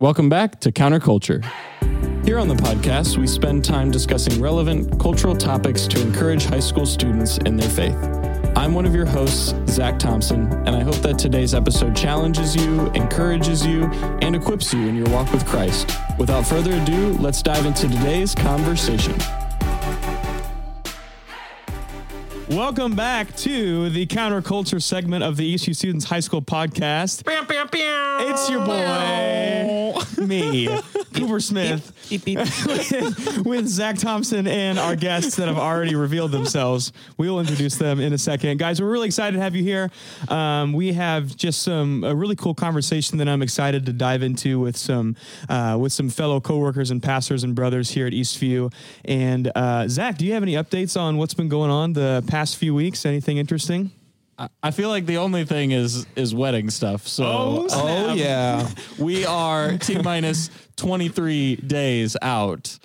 Welcome back to Counterculture. Here on the podcast, we spend time discussing relevant cultural topics to encourage high school students in their faith. I'm one of your hosts, Zach Thompson, and I hope that today's episode challenges you, encourages you, and equips you in your walk with Christ. Without further ado, let's dive into today's conversation. Welcome back to the counterculture segment of the Eastview Students High School podcast. Bam, bam, bam. It's your boy, me, Cooper Smith, with, with Zach Thompson and our guests that have already revealed themselves. We will introduce them in a second, guys. We're really excited to have you here. Um, we have just some a really cool conversation that I'm excited to dive into with some uh, with some fellow coworkers and pastors and brothers here at Eastview. And uh, Zach, do you have any updates on what's been going on the past few weeks? Anything interesting? I- I feel like the only thing is is wedding stuff. So Oh, snap. Oh yeah. we are T minus 23 days out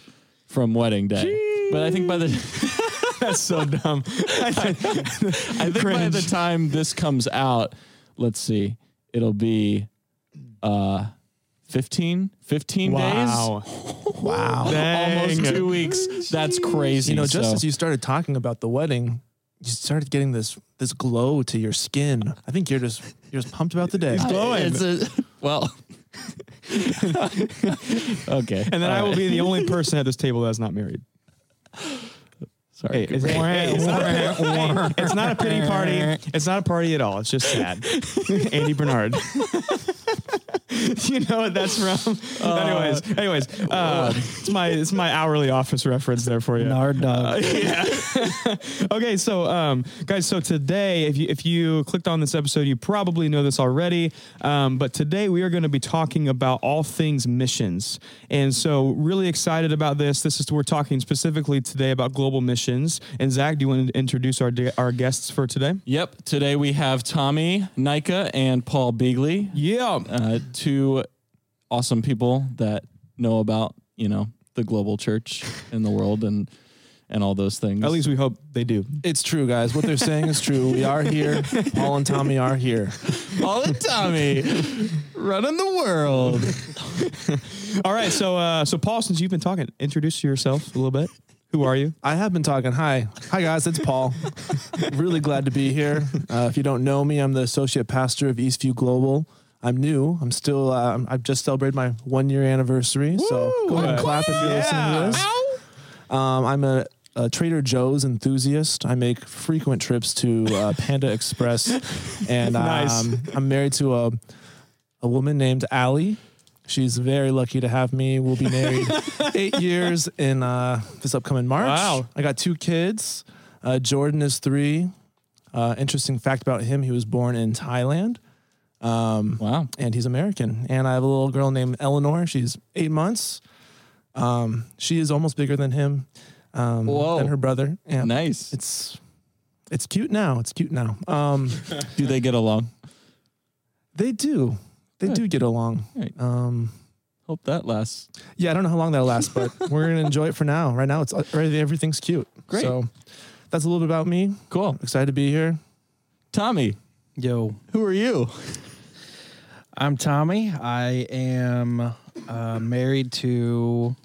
from wedding day. But I think by the That's so dumb. I think by the time this comes out, let's see, it'll be uh 15 15 wow. Wow. days. Dang. Almost 2 weeks. That's crazy. You know, just So- as you started talking about the wedding, you started getting this this glow to your skin. I think you're just you're just pumped about the day. glowing. It's a, well. okay. And then I will be the only person at this table that's not married. sorry. Hey, it's, hey, it's, not a, it's not a pity party. It's not a party at all. It's just sad. Andy Bernard. you know what that's from? anyways, anyways, uh, it's my it's my hourly office reference there for you. Nard dog. yeah. okay, so um, guys, so today, if you if you clicked on this episode, you probably know this already. Um, but today we are going to be talking about all things missions, and so really excited about this. This is we're talking specifically today about global missions. And Zach, do you want to introduce our our guests for today? Yep. Today we have Tommy Nika and Paul Beagley. Yeah. uh, two awesome people that know about you know the global church in the world and and all those things. At least we hope they do. It's true, guys. What they're saying is true. We are here. Paul and Tommy are here. Paul and Tommy running the world. All right, so uh, so Paul, since you've been talking, introduce yourself a little bit. Who are you? I have been talking. Hi. Hi, guys. It's Paul. really glad to be here. Uh, if you don't know me, I'm the associate pastor of Eastview Global. I'm new. I'm still, uh, I've just celebrated my one year anniversary. so go ahead and clap if you're listening to this. Um, I'm a, a Trader Joe's enthusiast. I make frequent trips to uh, Panda Express, and Nice. um, I'm married to a a woman named Allie. She's very lucky to have me. We'll be married eight years in uh, this upcoming March. Wow. I got two kids. Uh, Jordan is three. Uh, interesting fact about him: he was born in Thailand Um, Wow. and he's American. And I have a little girl named Eleanor. She's eight months. Um, she is almost bigger than him, um, Whoa. than her brother. And Nice. it's it's cute now. It's cute now. Um, Do they get along? they do. They do get along. Right. Um, Hope that lasts. yeah, I don't know how long that'll last, but we're gonna enjoy it for now. Right now, it's already everything's cute. Great. So that's a little bit about me. Cool. Excited to be here. Tommy, Yo, who are you? I'm Tommy. I am uh, married to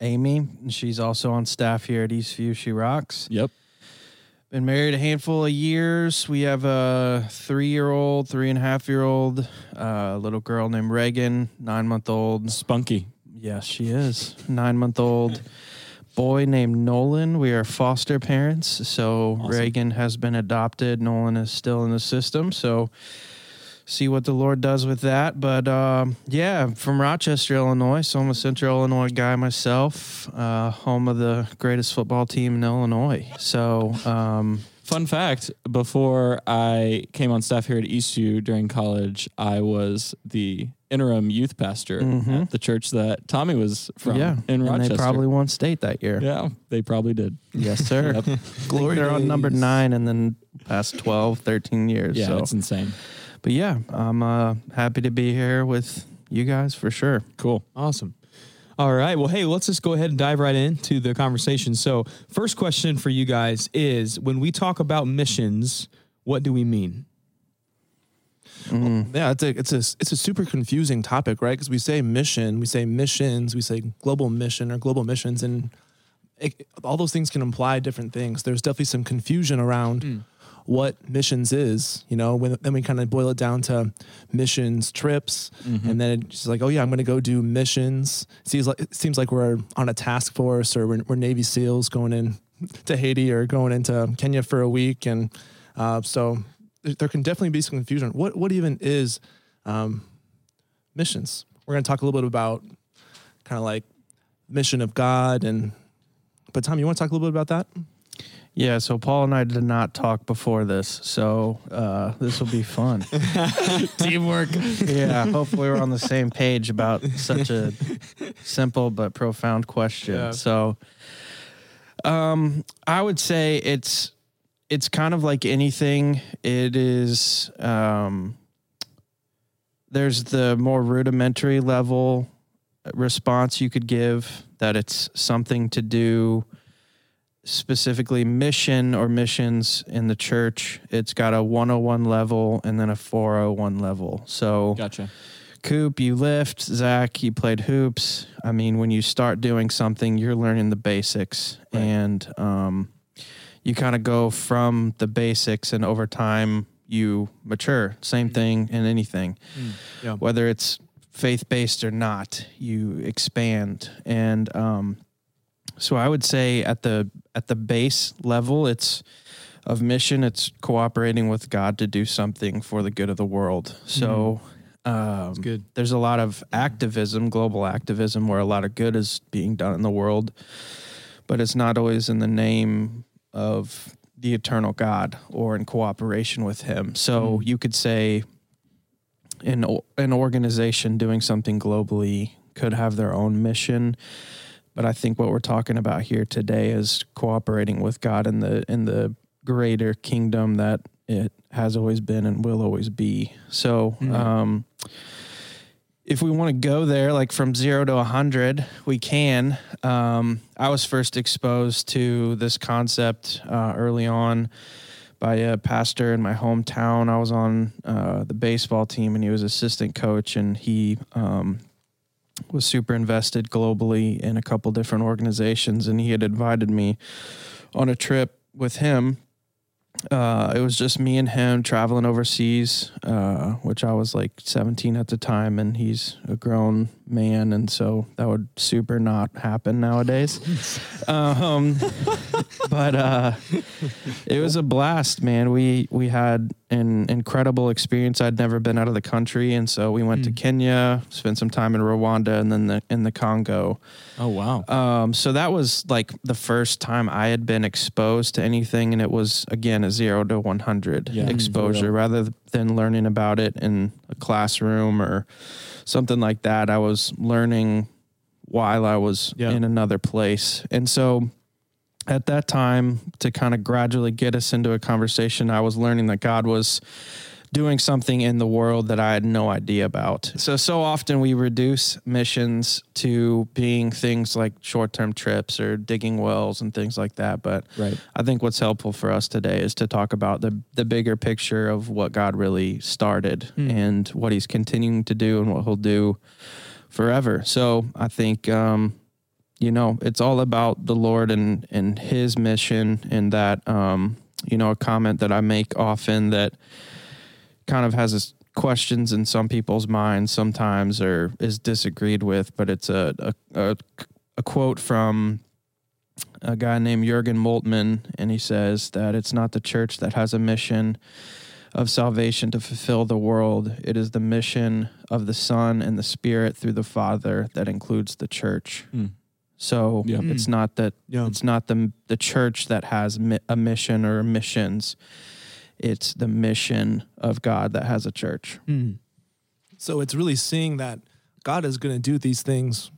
Amy. and She's also on staff here at Eastview. She rocks. Yep. Been married a handful of years. We have a three year old, three and a half year old, uh, little girl named Reagan, nine month old. Spunky. Yes, she is. Nine month old boy named Nolan. We are foster parents. So Awesome. Reagan has been adopted. Nolan is still in the system. So see what the Lord does with that. But um, yeah, from Rochester, Illinois. So I'm a Central Illinois guy myself, uh, home of the greatest football team in Illinois. So um, Fun fact: Before I came on staff here at Eastview during college, I was the interim youth pastor Mhm. at the church that Tommy was from yeah, in and Rochester. they probably won state that year. yeah, they probably did. Yes, sir. Yep. Glory They're on number nine and then past 12, 13 years. Yeah, so. it's insane. But yeah, I'm uh, happy to be here with you guys for sure. Cool. Awesome. All right. Well, hey, let's just go ahead and dive right into the conversation. So, first question for you guys is when we talk about missions, what do we mean? Yeah, it's a it's a it's a super confusing topic, right? Because we say mission, we say missions, we say global mission or global missions, and it, all those things can imply different things. There's definitely some confusion around what missions is. You know, when then we kind of boil it down to missions trips, and then it's like, oh yeah, I'm going to go do missions. It seems like it seems like we're on a task force or we're, we're Navy SEALs going in to Haiti or going into Kenya for a week, and uh, so there, there can definitely be some confusion. What what even is um, missions? We're going to talk a little bit about kind of like mission of God, and but Tom, you want to talk a little bit about that? Yeah, so Paul and I did not talk before this, so uh, this will be fun. Teamwork. yeah, hopefully we're on the same page about such a simple but profound question. Yeah. So, um, I would say it's it's kind of like anything. It is um, there's the more rudimentary level response you could give that it's something to do specifically mission or missions in the church it's got a 101 level and then a 401 level so Gotcha. Coop, you lift. Zach, you played hoops. I mean, when you start doing something, you're learning the basics, and um, you kind of go from the basics, and over time, you mature. Same thing in anything, Yeah. whether it's faith based or not, you expand. And um, so, I would say at the at the base level, it's of mission. It's cooperating with God to do something for the good of the world. So. Um, good. There's a lot of activism, global activism, where a lot of good is being done in the world, but it's not always in the name of the eternal God or in cooperation with Him. So you could say an an organization doing something globally could have their own mission, but I think what we're talking about here today is cooperating with God in the in the greater kingdom that it has always been and will always be. So, um, if we want to go there, like from zero to a hundred, we can. Um, I was first exposed to this concept uh, early on by a pastor in my hometown. I was on uh, the baseball team, and he was assistant coach, and he um, was super invested globally in a couple different organizations, and he had invited me on a trip with him. Uh, it was just me and him traveling overseas, uh, which I was like 17 at the time, and he's a grown man, and so that would super not happen nowadays. um, but uh, it was a blast, man. We we had an incredible experience. I'd never been out of the country, and so we went to Kenya, spent some time in Rwanda, and then the, in the Congo. Oh wow. Um, so that was like the first time I had been exposed to anything, and it was again a zero to one hundred Yeah, exposure, real. rather than learning about it in a classroom or something like that. I was learning while I was Yeah. in another place, and so at that time to kind of gradually get us into a conversation, I was learning that God was doing something in the world that I had no idea about. So, so often we reduce missions to being things like short term trips or digging wells and things like that. But Right. I think what's helpful for us today is to talk about the, the bigger picture of what God really started and what he's continuing to do and what he'll do forever. So I think, um, you know, it's all about the Lord and, and his mission and that, um, you know, a comment that I make often that kind of has this questions in some people's minds sometimes or is disagreed with, but it's a, a, a, a quote from a guy named Jurgen Moltmann, and he says that it's not the church that has a mission of salvation to fulfill the world. It is the mission of the Son and the Spirit through the Father that includes the church. Mm. So Yeah. Hmm. it's not that Yeah. it's not the the church that has mi- a mission or missions. It's the mission of God that has a church. Hmm. So it's really seeing that God is going to do these things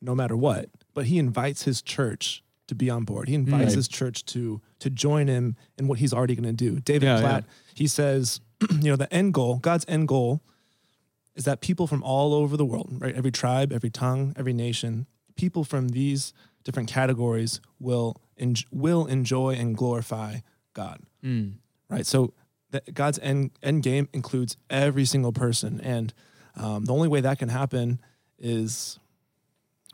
no matter what, but he invites his church to be on board. He hmm. invites Right. his church to to join him in what he's already going to do. David Yeah, Platt, he says, you know, the end goal, God's end goal is that people from all over the world, right? Every tribe, every tongue, every nation, people from these different categories will en- will enjoy and glorify God. Right? So that God's end end game includes every single person, and um, the only way that can happen is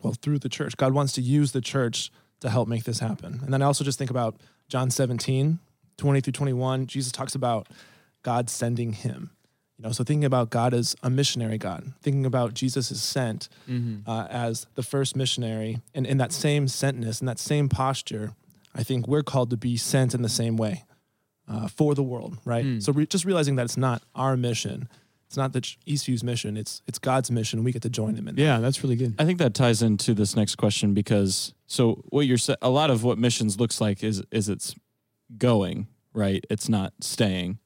well through the church. God wants to use the church to help make this happen. And then I also just think about John 17, 20 through 21. Jesus talks about God sending him. You know, so thinking about God as a missionary God, thinking about Jesus is sent uh, as the first missionary, and in that same sentness, in that same posture, I think we're called to be sent in the same way uh, for the world, right? So re- just realizing that it's not our mission, it's not the Ch- Eastview's mission, it's it's God's mission. And we get to join Him in. that. Yeah, that's really good. I think that ties into this next question because so what you're sa- a lot of what missions looks like is is it's going right. It's not staying.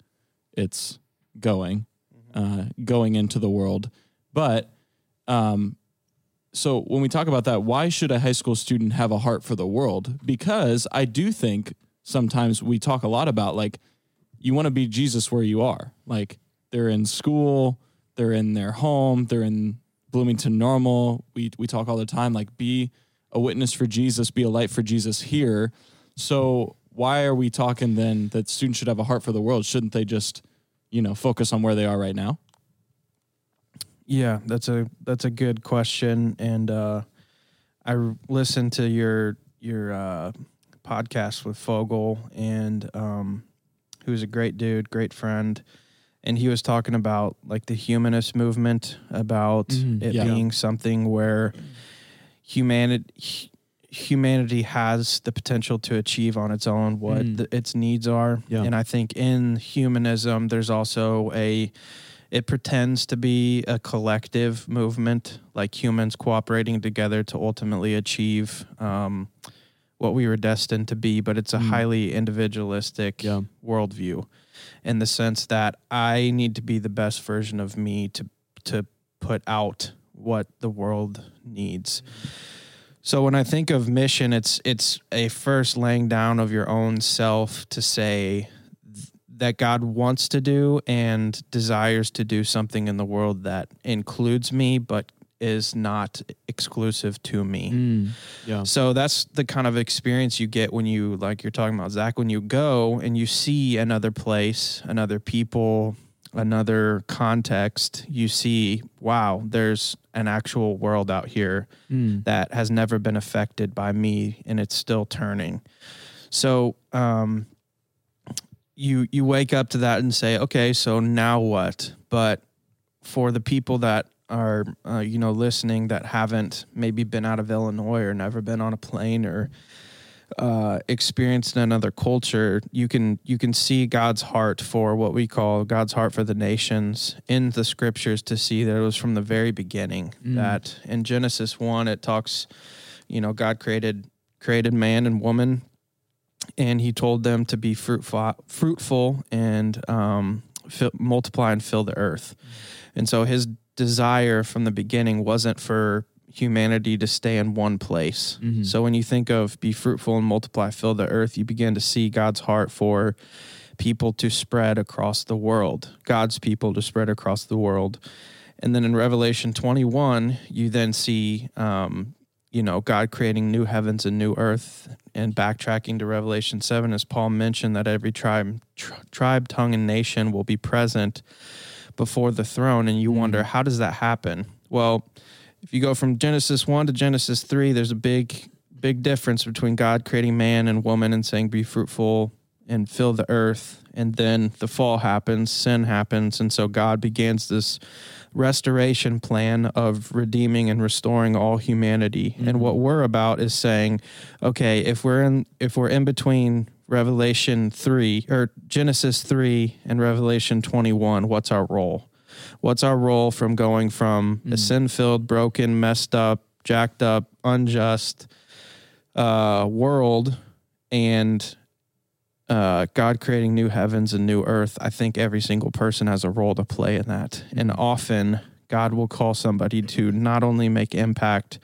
It's going, uh, going into the world. But um, so when we talk about that, why should a high school student have a heart for the world? Because I do think sometimes we talk a lot about like you want to be Jesus where you are. Like they're in school, they're in their home, they're in Bloomington Normal. We we talk all the time like be a witness for Jesus, be a light for Jesus here. So why are we talking then that students should have a heart for the world? Shouldn't they just, you know, focus on where they are right now? Yeah, that's a that's a good question, and uh, I listened to your your uh, podcast with Fogel, and um, who's a great dude, great friend, and he was talking about like the humanist movement, about Mhm, it yeah. being something where humanity humanity has the potential to achieve on its own what Mm. the, its needs are, Yeah. and I think in humanism, there's also a it pretends to be a collective movement, like humans cooperating together to ultimately achieve um, what we were destined to be. But it's a Mm. highly individualistic Yeah. worldview, in the sense that I need to be the best version of me to to put out what the world needs. So when I think of mission, it's it's a first laying down of your own self to say th- that God wants to do and desires to do something in the world that includes me but is not exclusive to me. Mm, yeah. So that's the kind of experience you get when you, like you're talking about, Zach, when you go and you see another place, another people, another context, you see, wow, there's an actual world out here Mm. that has never been affected by me and it's still turning. So, um, you you wake up to that and say, okay, so now what? But for the people that are uh, you know listening that haven't maybe been out of Illinois or never been on a plane or uh, experienced in another culture, you can you can see God's heart for what we call God's heart for the nations in the scriptures to see that it was from the very beginning. Mm. That in Genesis one it talks, you know, God created created man and woman, and He told them to be fruitful, fruitful and um, fill, multiply and fill the earth. And so His desire from the beginning wasn't for humanity to stay in one place. Mhm. So when you think of be fruitful and multiply, fill the earth, you begin to see God's heart for people to spread across the world, God's people to spread across the world. And then in Revelation 21, you then see, um, you know, God creating new heavens and new earth. And backtracking to Revelation 7, as Paul mentioned, that every tribe, tr- tribe, tongue, and nation will be present before the throne. And you wonder, how does that happen? Well, if you go from Genesis 1 to Genesis 3, there's a big, big difference between God creating man and woman and saying, be fruitful and fill the earth. And then the fall happens, sin happens. And so God begins this restoration plan of redeeming and restoring all humanity. And what mm-hmm. we're about is saying, okay, if we're in if we're in between Revelation 3 or Genesis 3 and Revelation 21, what's our role? What's our role from going from a sin-filled, broken, messed up, jacked up, unjust uh, world and uh, God creating new heavens and new earth, I think every single person has a role to play in that. And often God will call somebody to not only make impact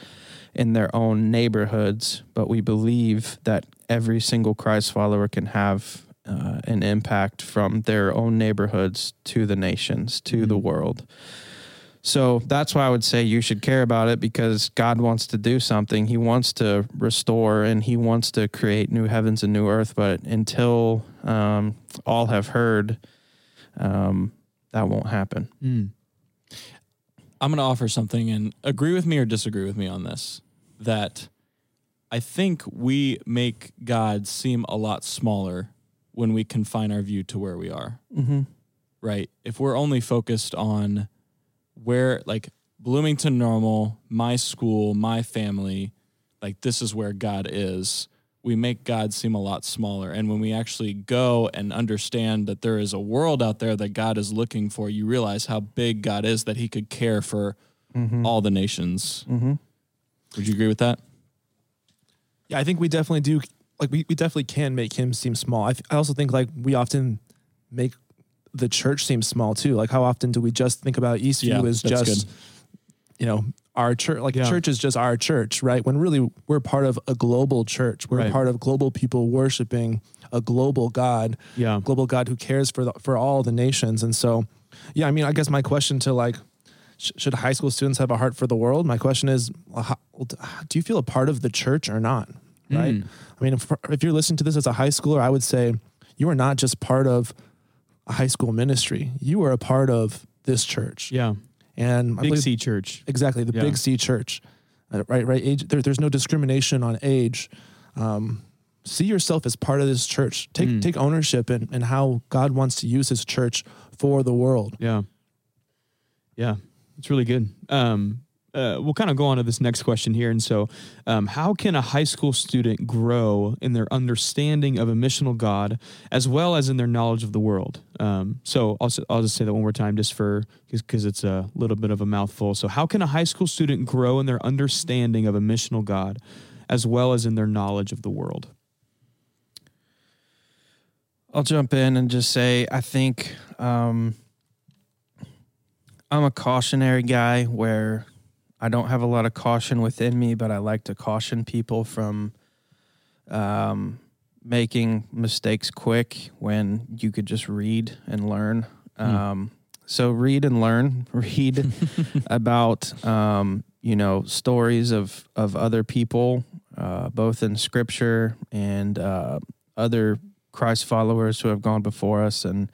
in their own neighborhoods, but we believe that every single Christ follower can have uh, an impact from their own neighborhoods to the nations, to the world. So that's why I would say you should care about it because God wants to do something. He wants to restore and He wants to create new heavens and new earth. But until um, all have heard, um, that won't happen. Mm. I'm going to offer something and agree with me or disagree with me on this. That I think we make God seem a lot smaller when we confine our view to where we are, Mm-hmm. right? If we're only focused on where, like, Bloomington Normal, my school, my family, like, this is where God is, we make God seem a lot smaller. And when we actually go and understand that there is a world out there that God is looking for, you realize how big God is, that He could care for Mm-hmm. all the nations. Mm-hmm. Would you agree with that? Yeah, I think we definitely do. Like, we, we definitely can make him seem small. I, I also think like we often make the church seem small too. Like, how often do we just think about Eastview Yeah, as just, you know, our church? Like, Yeah. church is just our church, right? When really we're part of a global church. We're Right. part of global people worshiping a global God, Yeah. global God who cares for the, for all the nations. And so, yeah, I mean, I guess my question to like, sh- should high school students have a heart for the world? My question is, do you feel a part of the church or not? Right. Mm. I mean, if, if you're listening to this as a high schooler, I would say you are not just part of a high school ministry. You are a part of this church. Yeah. And Big believe- C church. exactly the Yeah. Big C church, Uh, right? Right. Age. There, there's no discrimination on age. Um, see yourself as part of this church. Take Mm. take ownership in, in how God wants to use His church for the world. Yeah. Yeah. It's really good. Um, uh, we'll kind of go on to this next question here. And so, um, how can a high school student grow in their understanding of a missional God as well as in their knowledge of the world? Um, so, I'll, I'll just say that one more time just for because it's a little bit of a mouthful. So, how can a high school student grow in their understanding of a missional God as well as in their knowledge of the world? I'll jump in and just say I think um, I'm a cautionary guy where I don't have a lot of caution within me, but I like to caution people from um, making mistakes quick when you could just read and learn. Um, so read and learn. Read about um, you know stories of of other people, uh, both in Scripture and uh, other Christ followers who have gone before us and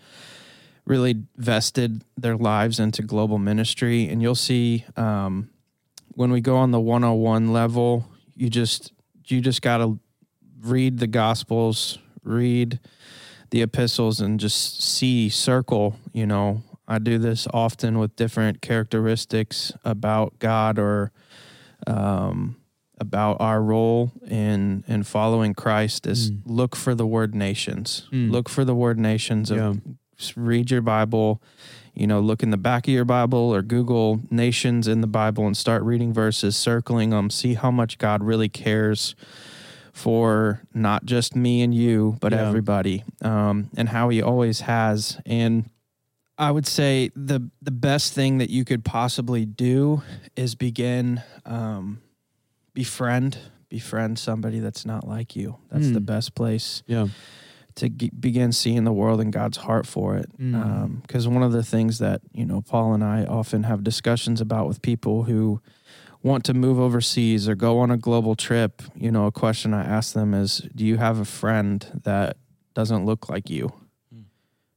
really vested their lives into global ministry. And you'll see um, when we go on the 101 level, you just you just got to read the Gospels, read the epistles, and just see circle. You know, I do this often with different characteristics about God or um, about our role in in following Christ is Mm. look for the word nations. Mm. Look for the word nations. Of, Yeah. read your Bible. You know, look in the back of your Bible or Google nations in the Bible and start reading verses, circling them. See how much God really cares for not just me and you, but Yeah. everybody, um, and how He always has. And I would say the the best thing that you could possibly do is begin um, befriend befriend somebody that's not like you. That's the Mm. best place Yeah. To g- begin seeing the world and God's heart for it. Mm. Because one of the things that you know Paul and I often have discussions about with people who want to move overseas or go on a global trip, you know, a question I ask them is, "Do you have a friend that doesn't look like you?" Mm.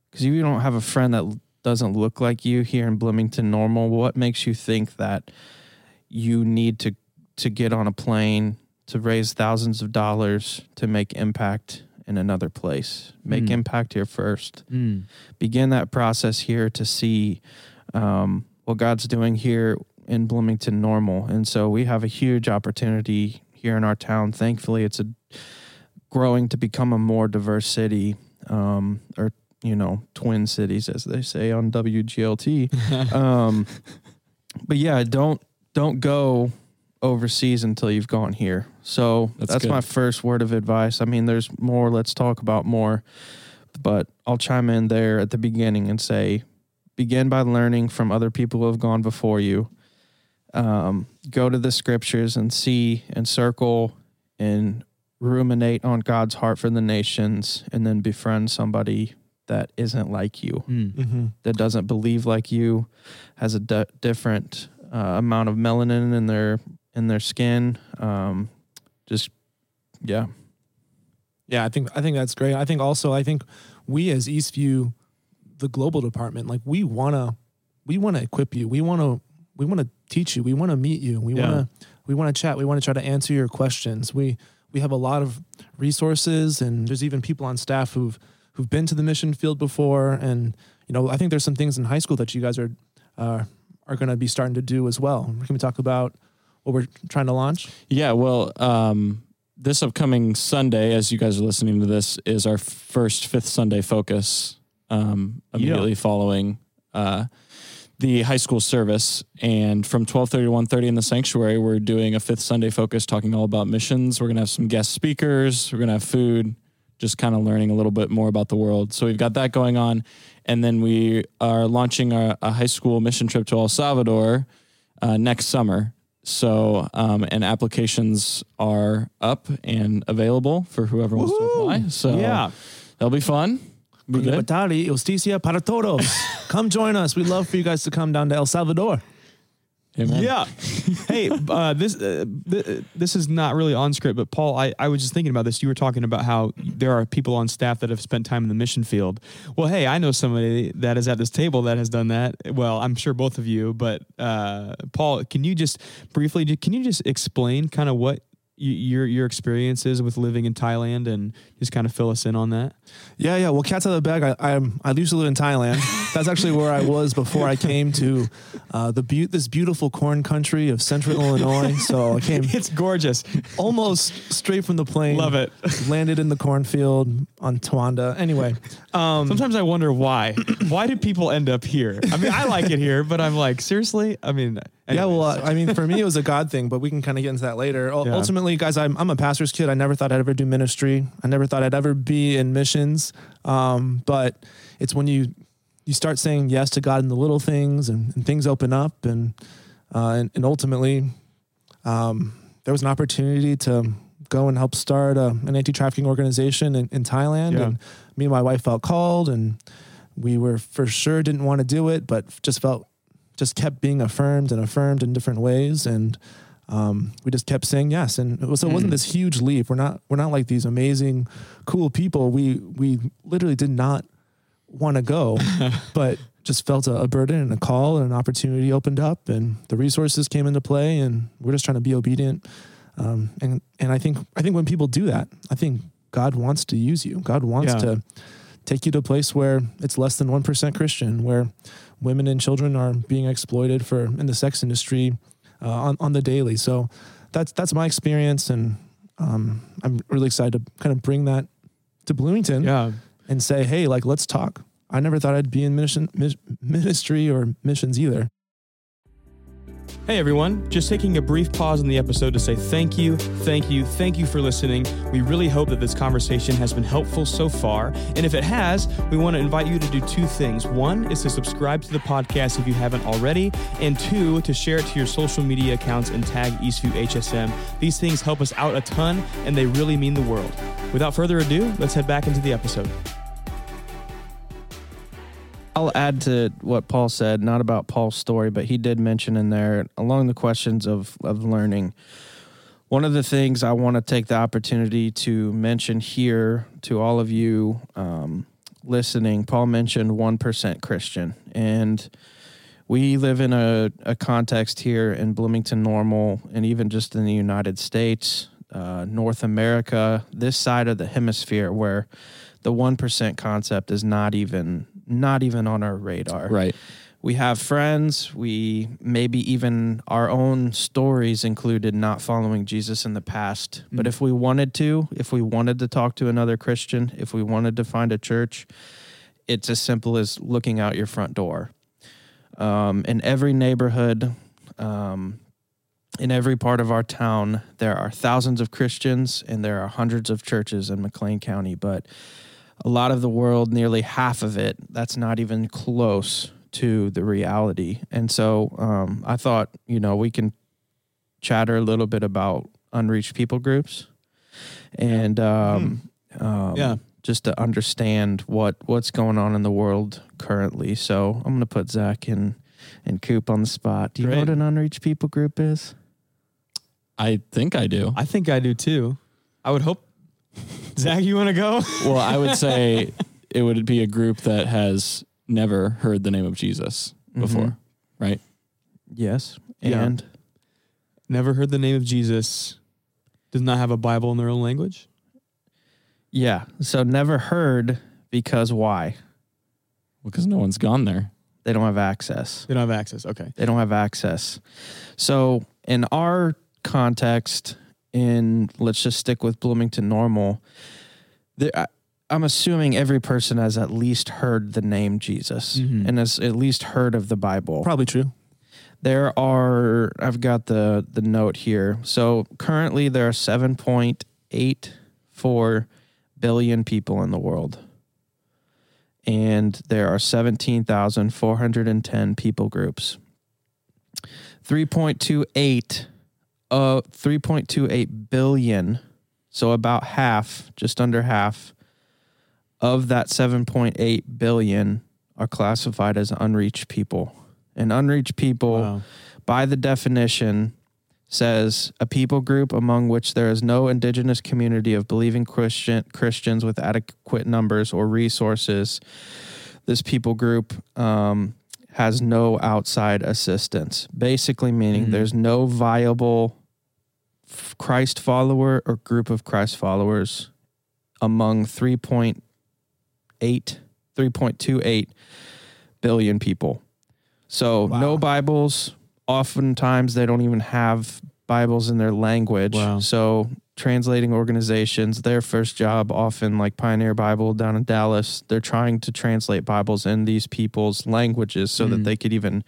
Because if you don't have a friend that doesn't look like you here in Bloomington Normal, what makes you think that you need to to get on a plane to raise thousands of dollars to make impact in another place? Make Mm. impact here first Mm. begin that process here to see um, what God's doing here in Bloomington Normal. And so we have a huge opportunity here in our town. Thankfully, it's a growing to become a more diverse city, um, or you know, twin cities as they say on WGLT. um, but yeah, don't don't go overseas until you've gone here. So That's that's, my first word of advice. I mean, there's more. Let's talk about more, but I'll chime in there at the beginning and say, begin by learning from other people who have gone before you. Um, go to the scriptures and see and circle and ruminate on God's heart for the nations, and then befriend somebody that isn't like you Mm. Mm-hmm. that doesn't believe like you, has a different uh, amount of melanin in their in their skin. Um, just yeah, Yeah, I think I think that's great. I think also I think we as Eastview the global department, like we wanna we wanna equip you. We wanna we wanna teach you. We wanna meet you. We Yeah. wanna we wanna chat. We wanna try to answer your questions. We we have a lot of resources and there's even people on staff who've who've been to the mission field before. And you know, I think there's some things in high school that you guys are uh, are gonna be starting to do as well. Can we talk about what we're trying to launch? Yeah, well, um, this upcoming Sunday, as you guys are listening to this, is our first Fifth Sunday focus. Um, immediately following uh, the high school service, and from twelve thirty to one thirty in the sanctuary, we're doing a Fifth Sunday focus, talking all about missions. We're gonna have some guest speakers. We're gonna have food, just kind of learning a little bit more about the world. So we've got that going on, and then we are launching a, a high school mission trip to El Salvador uh, next summer. So, um, and applications are up and available for whoever wants to apply. So, Yeah. that'll be fun. Be good. Libertad justicia para todos. come join us. We'd love for you guys to come down to El Salvador. Amen. Yeah. hey, uh, this uh, th- this is not really on script, but Paul, I, I was just thinking about this. You were talking about how there are people on staff that have spent time in the mission field. Well, hey, I know somebody that is at this table that has done that. Well, I'm sure both of you, but uh, Paul, can you just briefly, can you just explain kind of what your your experience is with living in Thailand and just kind of fill us in on that? Yeah, yeah. Well, cat's out of the bag. I, I'm I used to live in Thailand. That's actually where I was before I came to uh, the beau- this beautiful corn country of Central Illinois. So I came It's gorgeous. almost straight from the plane. Love it. Landed in the cornfield on Towanda. Anyway, um, Sometimes I wonder why. why did people end up here? I mean, I like it here, but I'm like, seriously? I mean, Yeah, well, uh, I mean, for me, it was a God thing, but we can kind of get into that later. U- Yeah. Ultimately, guys, I'm, I'm a pastor's kid. I never thought I'd ever do ministry. I never thought I'd ever be in missions. Um, but it's when you you start saying yes to God in the little things, and, and things open up, and uh, and, and ultimately, um, there was an opportunity to go and help start a, an anti-trafficking organization in, in Thailand, Yeah. and me and my wife felt called, and we were for sure didn't want to do it, but just felt just kept being affirmed and affirmed in different ways and um, we just kept saying yes. And it was, so it wasn't Mm. this huge leap. We're not we're not like these amazing cool people. We we literally did not want to go but just felt a, a burden and a call and an opportunity opened up and the resources came into play and we're just trying to be obedient. Um, and and I think I think when people do that I think God wants to use you. God wants Yeah. to take you to a place where it's less than 1% Christian where women and children are being exploited for in the sex industry uh, on on the daily. So that's that's my experience, and um, I'm really excited to kind of bring that to Bloomington yeah. and say, hey, like let's talk. I never thought I'd be in mission, mis- ministry or missions either. Hey everyone, just taking a brief pause in the episode to say thank you, thank you, thank you for listening. We really hope that this conversation has been helpful so far. And if it has, we want to invite you to do two things. One is to subscribe to the podcast if you haven't already, and two, to share it to your social media accounts and tag Eastview HSM. These things help us out a ton and they really mean the world. Without further ado, let's head back into the episode. I'll add to what Paul said, not about Paul's story, but he did mention in there along the questions of, of learning. One of the things I want to take the opportunity to mention here to all of you um, listening, Paul mentioned 1% Christian. And we live in a, a context here in Bloomington Normal and even just in the United States, uh, North America, this side of the hemisphere where the 1% concept is not even not even on our radar. Right. We have friends, we maybe even our own stories included not following Jesus in the past. But if we wanted to, if we wanted to talk to another Christian, if we wanted to find a church, it's as simple as looking out your front door. Um, in every neighborhood, um, in every part of our town, there are thousands of Christians and there are hundreds of churches in McLean County. But a lot of the world, nearly half of it, that's not even close to the reality. And so um, I thought, you know, we can chatter a little bit about unreached people groups and um, um, Yeah. just to understand what what's going on in the world currently. So I'm going to put Zach and and Coop on the spot. Do you know what an unreached people group is? I think I do. I think I do too. I would hope. Zach, you want to go? Well, I would say it would be a group that has never heard the name of Jesus before, Mhm. right? Yes. Yeah. And Never heard the name of Jesus. Does not have a Bible in their own language. yeah. So never heard because why? Because no one's gone there. They don't have access. They don't have access. Okay. They don't have access. So in our context, in let's just stick with Bloomington Normal, there, I, I'm assuming every person has at least heard the name Jesus Mhm. and has at least heard of the Bible. Probably true. There are I've got the the note here. So currently there are 7.84 billion people in the world. And there are 17,410 people groups. 3.28 uh 3.28 billion, so about half, just under half of that 7.8 billion are classified as unreached people. And unreached people Wow. by the definition says a people group among which there is no indigenous community of believing Christian Christians with adequate numbers or resources. This people group um, has no outside assistance, basically meaning Mhm. there's no viable Christ follower or group of Christ followers among 3.8 3.28 billion people. So no Bibles. Oftentimes they don't even have Bibles in their language. Wow. So translating organizations, their first job, often like Pioneer Bible down in Dallas, they're trying to translate Bibles in these people's languages so that Mhm. they could even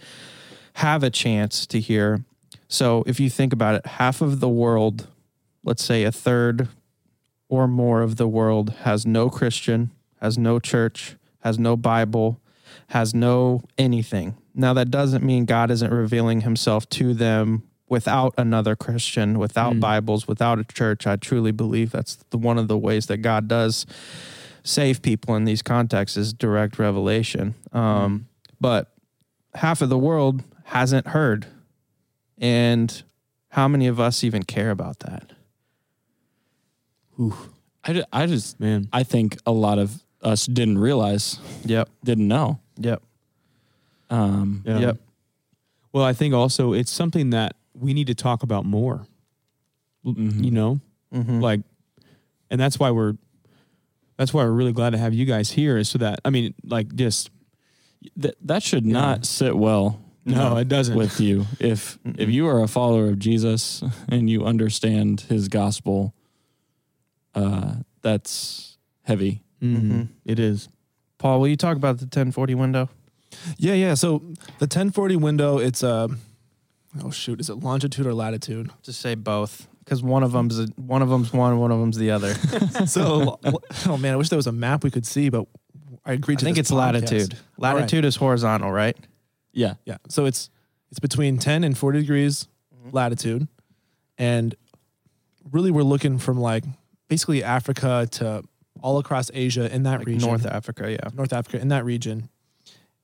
have a chance to hear. So if you think about it, half of the world, let's say a third or more of the world has no Christian, has no church, has no Bible, has no anything. Now that doesn't mean God isn't revealing himself to them without another Christian, without Mm. Bibles, without a church. I truly believe that's the, one of the ways that God does save people in these contexts is direct revelation. Um, But half of the world hasn't heard. And how many of us even care about that? I, ju- I just, Man. I think a lot of us didn't realize, Yep. didn't know. Yep. Um, Yeah. Yep. Well, I think also it's something that we need to talk about more. L- Mhm. You know, Mhm. like, and that's why we're, that's why we're really glad to have you guys here. Is so that I mean, like, just Th- that should not sit well. no, it doesn't. with you. If if you are a follower of Jesus and you understand His gospel, uh, that's heavy. Mhm. Mhm. It is. Paul, will you talk about the 1040 window? Yeah, yeah. So the 1040 window, it's uh, oh shoot, is it longitude or latitude? Just say both, because one of them's a, one of them's one, one of them's the other. so oh man, I wish there was a map we could see, but I agreed I to. think this it's podcast. latitude. All right. Latitude is horizontal, right? Yeah. Yeah. So it's it's between 10 and 40 degrees Mm-hmm. latitude. And really we're looking from like basically Africa to all across Asia in that Like region. North Africa, yeah. North Africa in that region.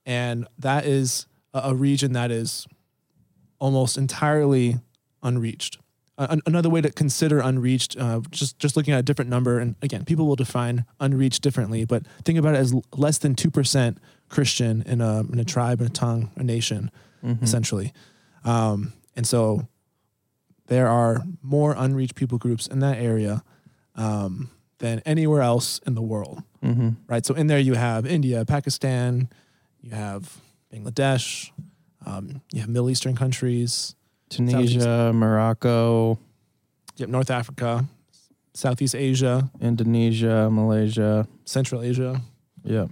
And that is a, a region that is almost entirely unreached. Uh, another way to consider unreached, uh, just just looking at a different number, and again, people will define unreached differently, but think about it as l- less than two percent Christian in a in a tribe, in a tongue, a nation, Mhm. essentially. Um, and so there are more unreached people groups in that area um, than anywhere else in the world Mhm. right? So in there you have India, Pakistan, you have Bangladesh, um, you have Middle Eastern countries, Tunisia, Morocco, have North Africa, Southeast Asia, Indonesia, Malaysia. Central Asia, Yeah.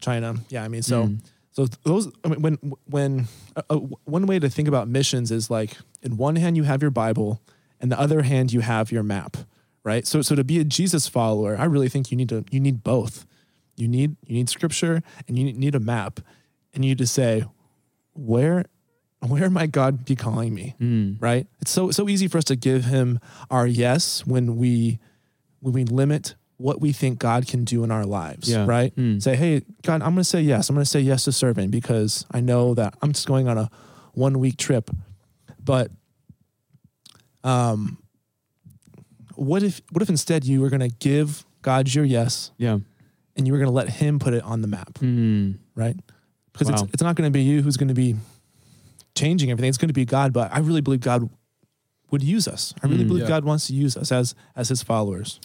China. Yeah, I mean, so Mm. so those I mean, when when uh, uh, one way to think about missions is like in one hand you have your Bible, and the other hand you have your map, right? So so to be a Jesus follower, I really think you need to you need both. You need you need scripture and you need- need a map, and you need to say where where might God be calling me? Mm. right? It's so so easy for us to give him our yes when we when we limit what we think God can do in our lives, Yeah. right? Mm. Say, hey, God, I'm going to say yes. I'm going to say yes to serving because I know that I'm just going on a one week trip. But um, what if what if instead you were going to give God your yes Yeah. and you were going to let Him put it on the map, Mm. right? Because Wow. it's it's not going to be you who's going to be changing everything. It's going to be God. But I really believe God would use us. I really Mm, believe yeah. God wants to use us as as His followers.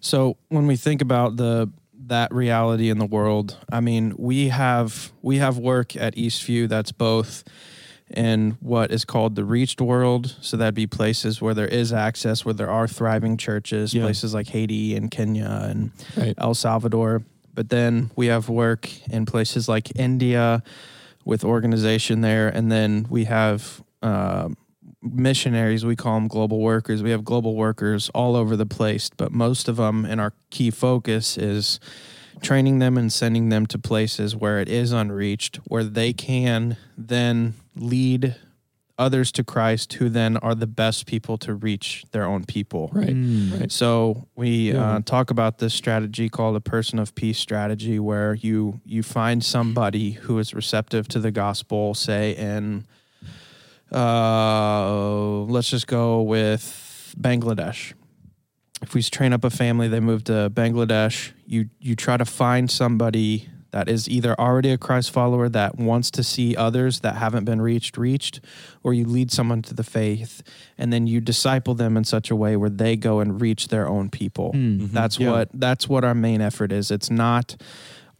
So when we think about the that reality in the world, I mean, we have we have work at Eastview that's both in what is called the reached world. So that'd be places where there is access, where there are thriving churches, Yeah. places like Haiti and Kenya and Right. El Salvador. But then we have work in places like India with organization there. And then we have uh, missionaries, we call them global workers. We have global workers all over the place, but most of them, and our key focus is training them and sending them to places where it is unreached, where they can then lead others to Christ, who then are the best people to reach their own people. Right. Mm. Right. So we Yeah. uh, talk about this strategy called a person of peace strategy, where you you find somebody who is receptive to the gospel. Say in, uh, let's just go with Bangladesh. If we train up a family, they move to Bangladesh. You you try to find somebody that is either already a Christ follower that wants to see others that haven't been reached reached, or you lead someone to the faith, and then you disciple them in such a way where they go and reach their own people. Mm. That's Yeah. what that's what our main effort is. It's not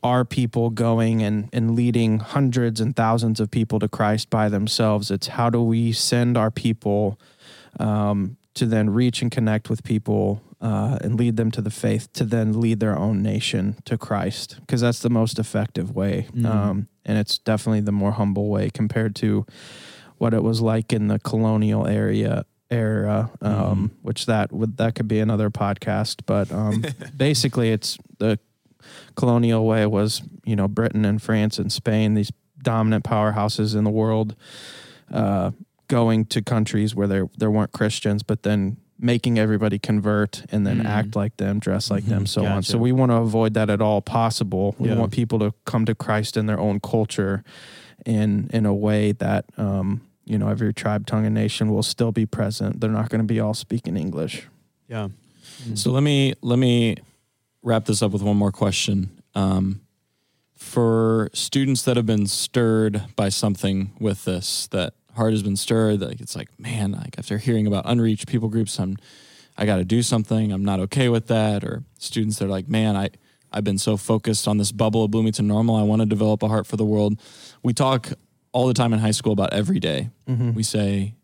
our people going and, and leading hundreds and thousands of people to Christ by themselves. It's how do we send our people um, to then reach and connect with people uh, and lead them to the faith to then lead their own nation to Christ because that's the most effective way. Mhm. Um, and it's definitely the more humble way compared to what it was like in the colonial area era um, which that would that could be another podcast but um, basically it's the colonial way was you know britain and france and spain these dominant powerhouses in the world uh, going to countries where there there weren't christians but then making everybody convert and then Mm. act like them dress like them Mhm. so on so we want to avoid that at all possible we Yeah. want people to come to christ in their own culture in in a way that um, you know every tribe tongue and nation will still be present they're not going to be all speaking english Yeah. So let me let me wrap this up with one more question. Um, for students that have been stirred by something with this, that heart has been stirred, like it's like, man, like after hearing about unreached people groups, I'm I got to do something. I'm not okay with that. Or students that are like, man, I I've been so focused on this bubble of Bloomington Normal. I want to develop a heart for the world. We talk all the time in high school about every day. Mm-hmm. We say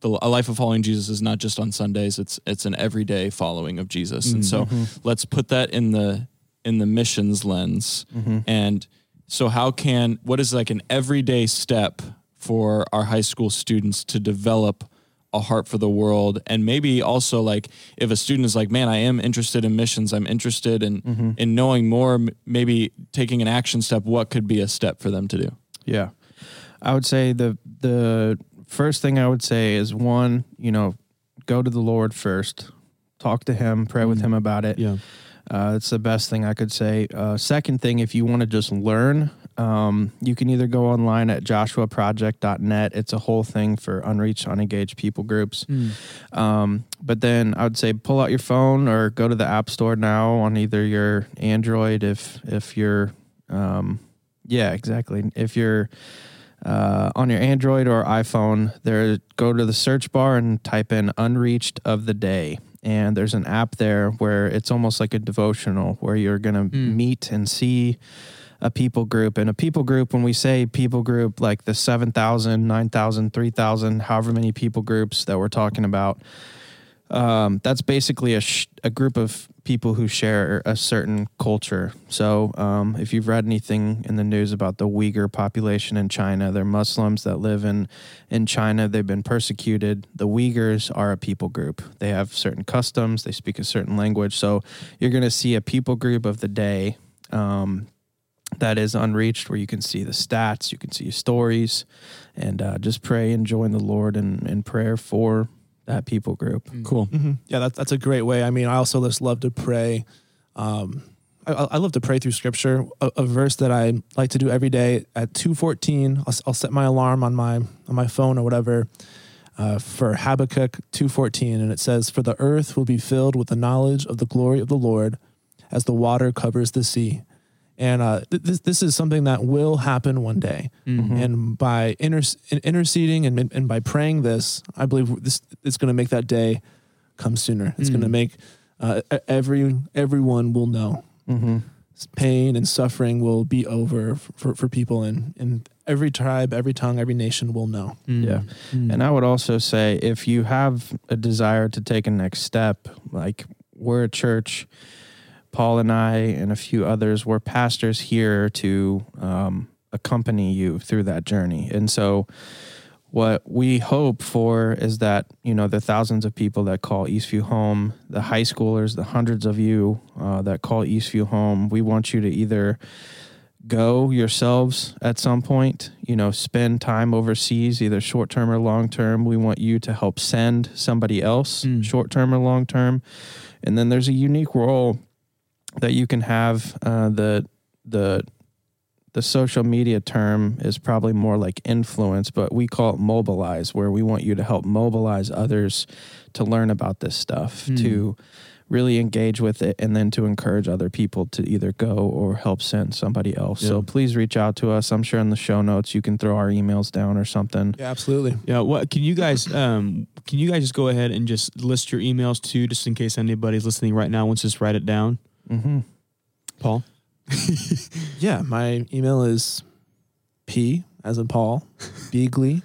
the, a life of following Jesus is not just on Sundays. It's it's an everyday following of Jesus. And so mm-hmm. let's put that in the in the missions lens. Mm-hmm. And so how can what is like an everyday step for our high school students to develop a heart for the world and maybe also like if a student is like man i am interested in missions i'm interested in in knowing more maybe taking an action step what could be a step for them to do Yeah. I would say the the first thing I would say is one, you know, go to the Lord first. Talk to him, pray with him about it. Yeah. Uh, it's the best thing I could say. Uh, second thing, if you want to just learn, um, you can either go online at joshuaproject.net. It's a whole thing for unreached, unengaged people groups. Um, but then I would say pull out your phone or go to the App Store now on either your Android if if you're, um, yeah, exactly. If you're uh, on your Android or iPhone, there go to the search bar and type in "unreached of the day." And there's an app there where it's almost like a devotional where you're gonna meet and see a people group. And a people group, when we say people group, like the 7,000, 9,000, 3,000, however many people groups that we're talking about, um, that's basically a, sh- a group of people who share a certain culture. So, um, if you've read anything in the news about the Uyghur population in China, they're Muslims that live in in China. They've been persecuted. The Uyghurs are a people group. They have certain customs. They speak a certain language. So, you're going to see a people group of the day. Um, that is unreached, where you can see the stats, you can see stories, and uh, just pray and join the Lord in, in prayer for that people group. cool hmm Yeah, that's that's a great way. I mean, I also just love to pray. Um, I, I love to pray through Scripture. A, a verse that I like to do every day at two fourteen. I'll, I'll set my alarm on my on my phone or whatever uh, for Habakkuk two fourteen, and it says, "For the earth will be filled with the knowledge of the glory of the Lord, as the water covers the sea." And uh, th- this this is something that will happen one day. Mm-hmm. And by inter- interceding and, and by praying this, I believe this it's going to make that day come sooner. It's going to make uh, every everyone will know Mm-hmm. pain and suffering will be over f- for, for people and, and every tribe, every tongue, every nation will know. Mm. Yeah. Mm. And I would also say if you have a desire to take a next step, like we're a church, Paul and I and a few others, we're pastors here to um, accompany you through that journey. And so what we hope for is that, you know, the thousands of people that call Eastview home, the high schoolers, the hundreds of you uh, that call Eastview home, we want you to either go yourselves at some point, you know, spend time overseas, either short term or long term. We want you to help send somebody else, Mm. short term or long term. And then there's a unique role that you can have. Uh, the the the social media term is probably more like influence, but we call it mobilize, where we want you to help mobilize others to learn about this stuff, Hmm. to really engage with it, and then to encourage other people to either go or help send somebody else. So please reach out to us. I'm sure in the show notes you can throw our emails down or something. Yeah, absolutely. Yeah, what can you guys um can you guys just go ahead and just list your emails too, just in case anybody's listening right now wants to just write it down? Mm-hmm. Paul? Yeah, my email is P as in Paul, Beeghly,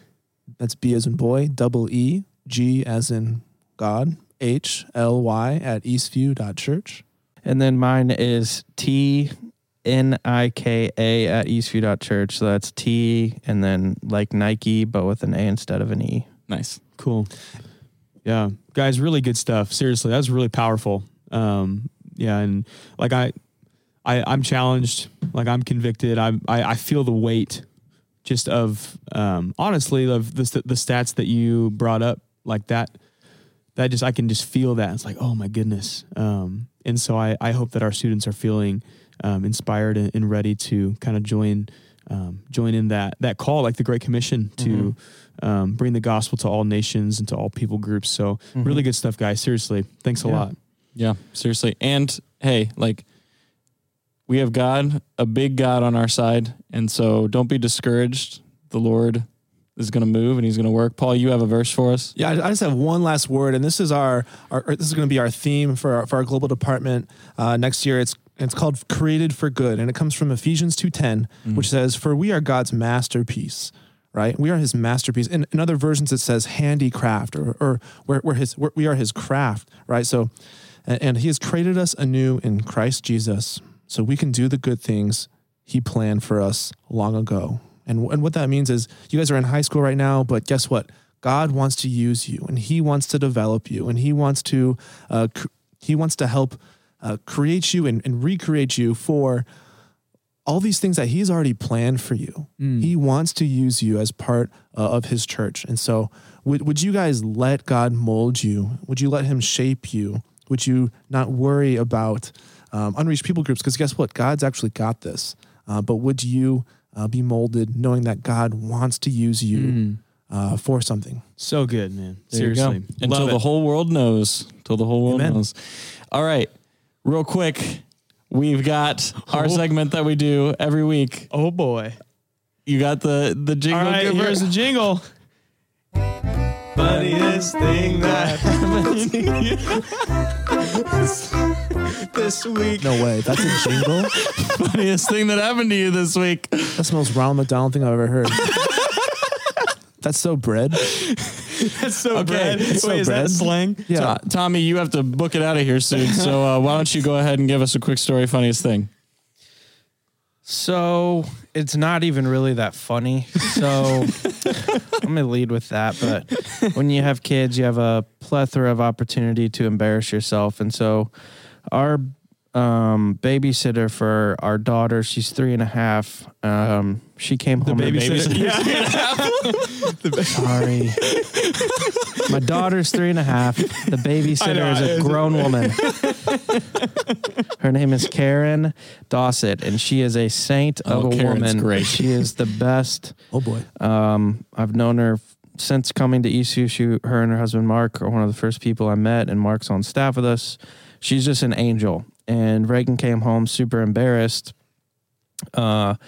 that's B as in boy, double E, G as in God, H L Y at eastview.church. And then mine is T N I K A at eastview.church. So that's T and then like Nike, but with an A instead of an E. Nice. Cool. Yeah, guys, really good stuff. Seriously, that was really powerful. Um, yeah, and like I, I, I'm challenged. Like I'm convicted. I'm, I, I feel the weight, just of, um, honestly, of the the stats that you brought up, like that. That just I can just feel that. It's like, oh my goodness. Um, and so I, I hope that our students are feeling um, inspired and, and ready to kind of join, um, join in that that call, like the Great Commission to um, bring the gospel to all nations and to all people groups. So really good stuff, guys. Seriously, thanks a Yeah. lot. Yeah, seriously. And hey, like we have God, a big God on our side. And so don't be discouraged. The Lord is going to move and he's going to work. Paul, you have a verse for us? Yeah, I I just have one last word, and this is our, our this is going to be our theme for our, for our global department uh, next year. It's it's called "Created for Good," and it comes from Ephesians two which says, "For we are God's masterpiece." Right, we are His masterpiece. In, in other versions, it says handicraft, or or we're, we're His we're, we are His craft. Right, so and, He has created us anew in Christ Jesus, so we can do the good things He planned for us long ago. And, and what that means is you guys are in high school right now, but guess what? God wants to use you and he wants to develop you and he wants to, uh, cr- he wants to help uh, create you and, and recreate you for all these things that he's already planned for you. He wants to use you as part uh, of his church. And so would, would you guys let God mold you? Would you let him shape you? Would you not worry about um, unreached people groups? Because guess what? God's actually got this. Uh, but would you uh, be molded knowing that God wants to use you uh, for something? So good, man. There. Seriously, Until Love the it. whole world knows. Until the whole world Amen. knows. All right. Real quick, we've got our Oh. segment that we do every week. Oh boy! You got the the jingle. All right, giver? here's the jingle. Funniest thing that happened this week. No way. That's a jingle. funniest thing that happened to you this week. That's the most Ronald McDonald thing I've ever heard. That's so bread. That's so Okay, bread. it's so Wait, is that bread. slang? Yeah. To- Tommy, you have to book it out of here soon. So uh, why don't you go ahead and give us a quick story, funniest thing? So it's not even really that funny. So I'm gonna lead with that. But when you have kids, you have a plethora of opportunity to embarrass yourself. And so our um, babysitter for our daughter, she's three and a half. Um, she came home. and- Babysitter. Sorry. My daughter's three and a half. The babysitter know, is a grown woman. Her name is Karen Dossett, and she is a saint of Oh, a Karen's woman. great. She is the best. Oh boy. Um, I've known her since coming to ECU. She, her and her husband Mark are one of the first people I met, and Mark's on staff with us. She's just an angel. And Reagan came home super embarrassed uh, a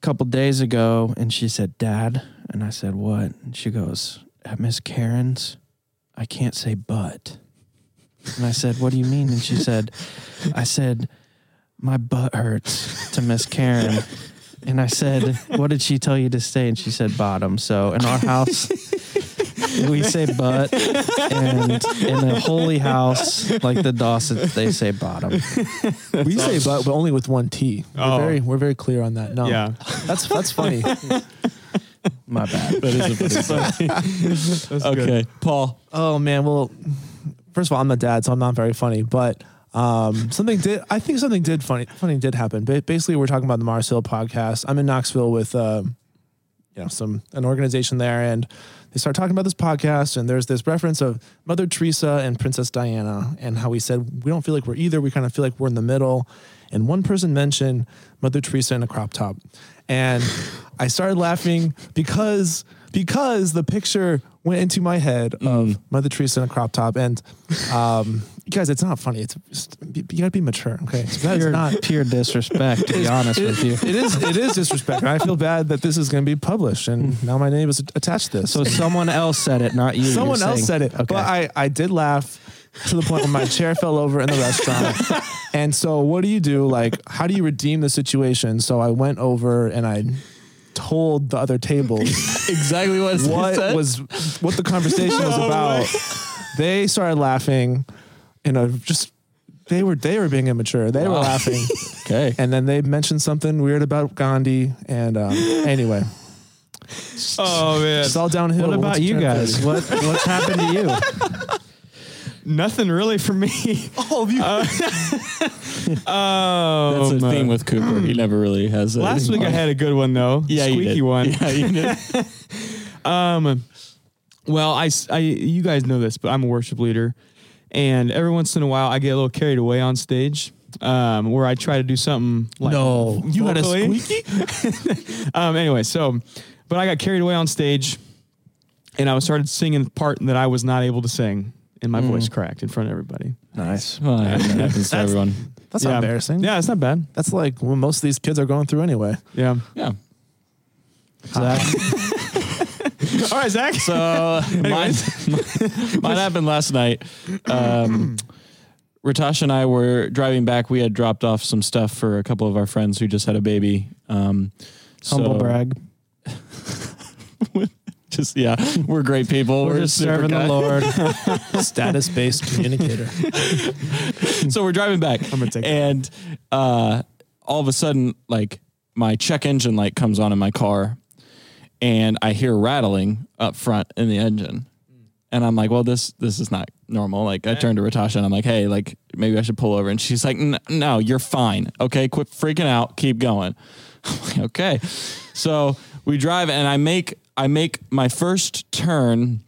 couple days ago, and she said, "Dad," and I said, "What?" And she goes, "At Miss Karen's, I can't say but." And I said, "What do you mean?" And she said, "I said my butt hurts to Miss Karen." And I said, "What did she tell you to say?" And she said, "Bottom." So in our house, we say butt, and in a holy house like the Dawsons, they say bottom. We say butt, but only with one T. We're Oh. very we're very clear on that. No, Yeah. that's that's funny. My bad. That is a funny Okay, Paul. oh man, well, first of all, I'm a dad, so I'm not very funny, but. Um, something did. I think something did funny. Funny did happen. Ba- basically, we're talking about the Mars Hill podcast. I'm in Knoxville with, um, you know, some an organization there, and they start talking about this podcast. And there's this reference of Mother Teresa and Princess Diana, and how we said we don't feel like we're either. We kind of feel like we're in the middle. And one person mentioned Mother Teresa in a crop top, and I started laughing because because the picture went into my head of Mother Teresa in a crop top, and um, you guys, it's not funny. It's just, you gotta be mature, okay? That's Pure, not. pure disrespect, to be honest It- with you. it is it is disrespect. and I feel bad that this is going to be published, and mm-hmm. now my name is attached to this. So someone else said it, not you. Someone else saying- said it, Okay. but I I did laugh to the point where my chair fell over in the restaurant. And so, what do you do? Like, how do you redeem the situation? So I went over and I told the other tables Exactly what, what said? was what the conversation was oh about. They started laughing, you know, just they were they were being immature. They were Wow. laughing, okay. and then they mentioned something weird about Gandhi. And um, anyway, Oh man, it's all downhill. what once about you turn guys? 30. What what's happened to you? nothing really for me. All of you. Oh, That's a theme with Cooper. He never really has. A last anything week I had a good one though. yeah, you squeaky did. one. Yeah, you did. Um, well, I, s- I- you guys know this, but I'm a worship leader, and every once in a while I get a little carried away on stage, um, where I try to do something like No, you had a squeaky. um, anyway, so, but I got carried away on stage, and I started singing the part that I was not able to sing, and my voice cracked in front of everybody. Nice. Well, that happens to everyone. That's yeah. not embarrassing. Yeah, it's not bad. That's like what most of these kids are going through anyway. Yeah. Yeah. Zach, All right, Zach. So mine, mine happened last night. Um, Ratash and I were driving back. We had dropped off some stuff for a couple of our friends who just had a baby. Um, humble so brag. Just yeah, we're great people. We're just super serving the. Lord. Status based communicator. so we're driving back, I'm gonna take and uh, all of a sudden, like my check engine light comes on in my car, and I hear rattling up front in the engine, and I'm like, "Well, this this is not normal." Like I turned to Ratasha and I'm like, "Hey, like maybe I should pull over," and she's like, "No, you're fine. Okay, quit freaking out. Keep going." Like, "Okay," so we drive, and I make I make my first turn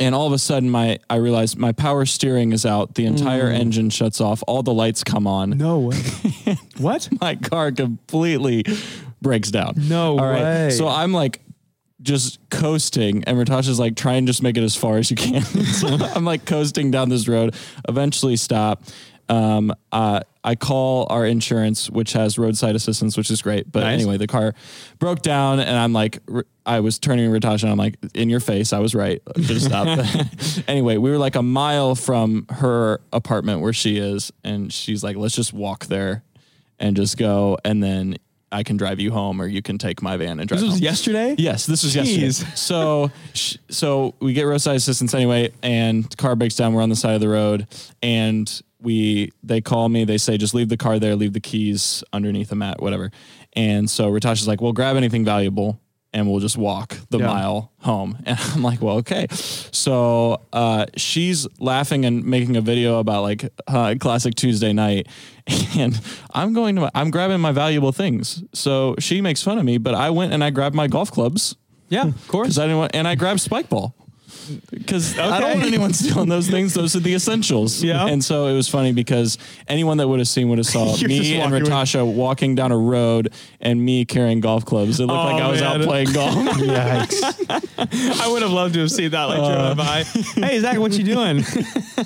and all of a sudden my I realize my power steering is out. The entire mm. engine shuts off. All the lights come on. No way. what? My car completely breaks down. No All right. way. So I'm like just coasting and Ratasha's like try and just make it as far as you can. so I'm like coasting down this road, eventually stop. Um, uh, I call our insurance, which has roadside assistance, which is great. But Nice. anyway, the car broke down, and I'm like, r- I was turning to Ratasha, and I'm like, in your face, I was right. Should have stopped. anyway, we were like a mile from her apartment where she is, and she's like, let's just walk there and just go, and then I can drive you home, or you can take my van and drive. This was home. yesterday. Yes, this was Jeez. yesterday. So, sh- so we get roadside assistance anyway, and the car breaks down. We're on the side of the road, and we they call me. They say just leave the car there, leave the keys underneath the mat, whatever. And so Ratasha's like, well, grab anything valuable, and we'll just walk the Yeah. mile home. And I'm like, well, okay. So uh, she's laughing and making a video about like uh, classic Tuesday night, and I'm going to I'm grabbing my valuable things. So she makes fun of me, but I went and I grabbed my golf clubs Yeah, of course. I didn't want, and I grabbed spike ball because I don't want anyone stealing those things. Those are the essentials. Yeah. And so it was funny because anyone that would have seen would have saw me and walking with- Ratasha walking down a road and me carrying golf clubs. It looked Oh, like I was out playing golf. Yikes. I would have loved to have seen that like uh, driving by. Hey, Zach, what you doing?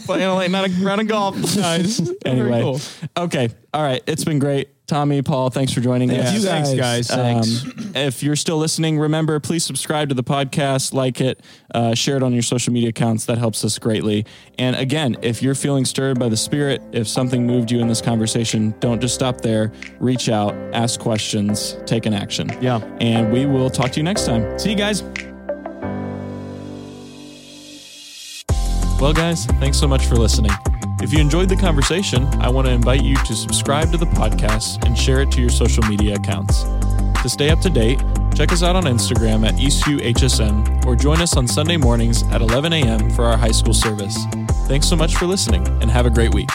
playing a late night round of golf. nice. anyway, Very cool. okay, all right. It's been great. Tommy, Paul, thanks for joining Yeah, us. you thanks, guys. guys. Um, if you're still listening, remember, please subscribe to the podcast, like it, uh, share it on your social media accounts. That helps us greatly. And again, if you're feeling stirred by the Spirit, if something moved you in this conversation, don't just stop there. Reach out, ask questions, take an action. Yeah. And we will talk to you next time. See you guys. Well, guys, thanks so much for listening. If you enjoyed the conversation, I want to invite you to subscribe to the podcast and share it to your social media accounts. To stay up to date, check us out on Instagram at EastViewHSM or join us on Sunday mornings at 11 a.m. for our high school service. Thanks so much for listening and have a great week.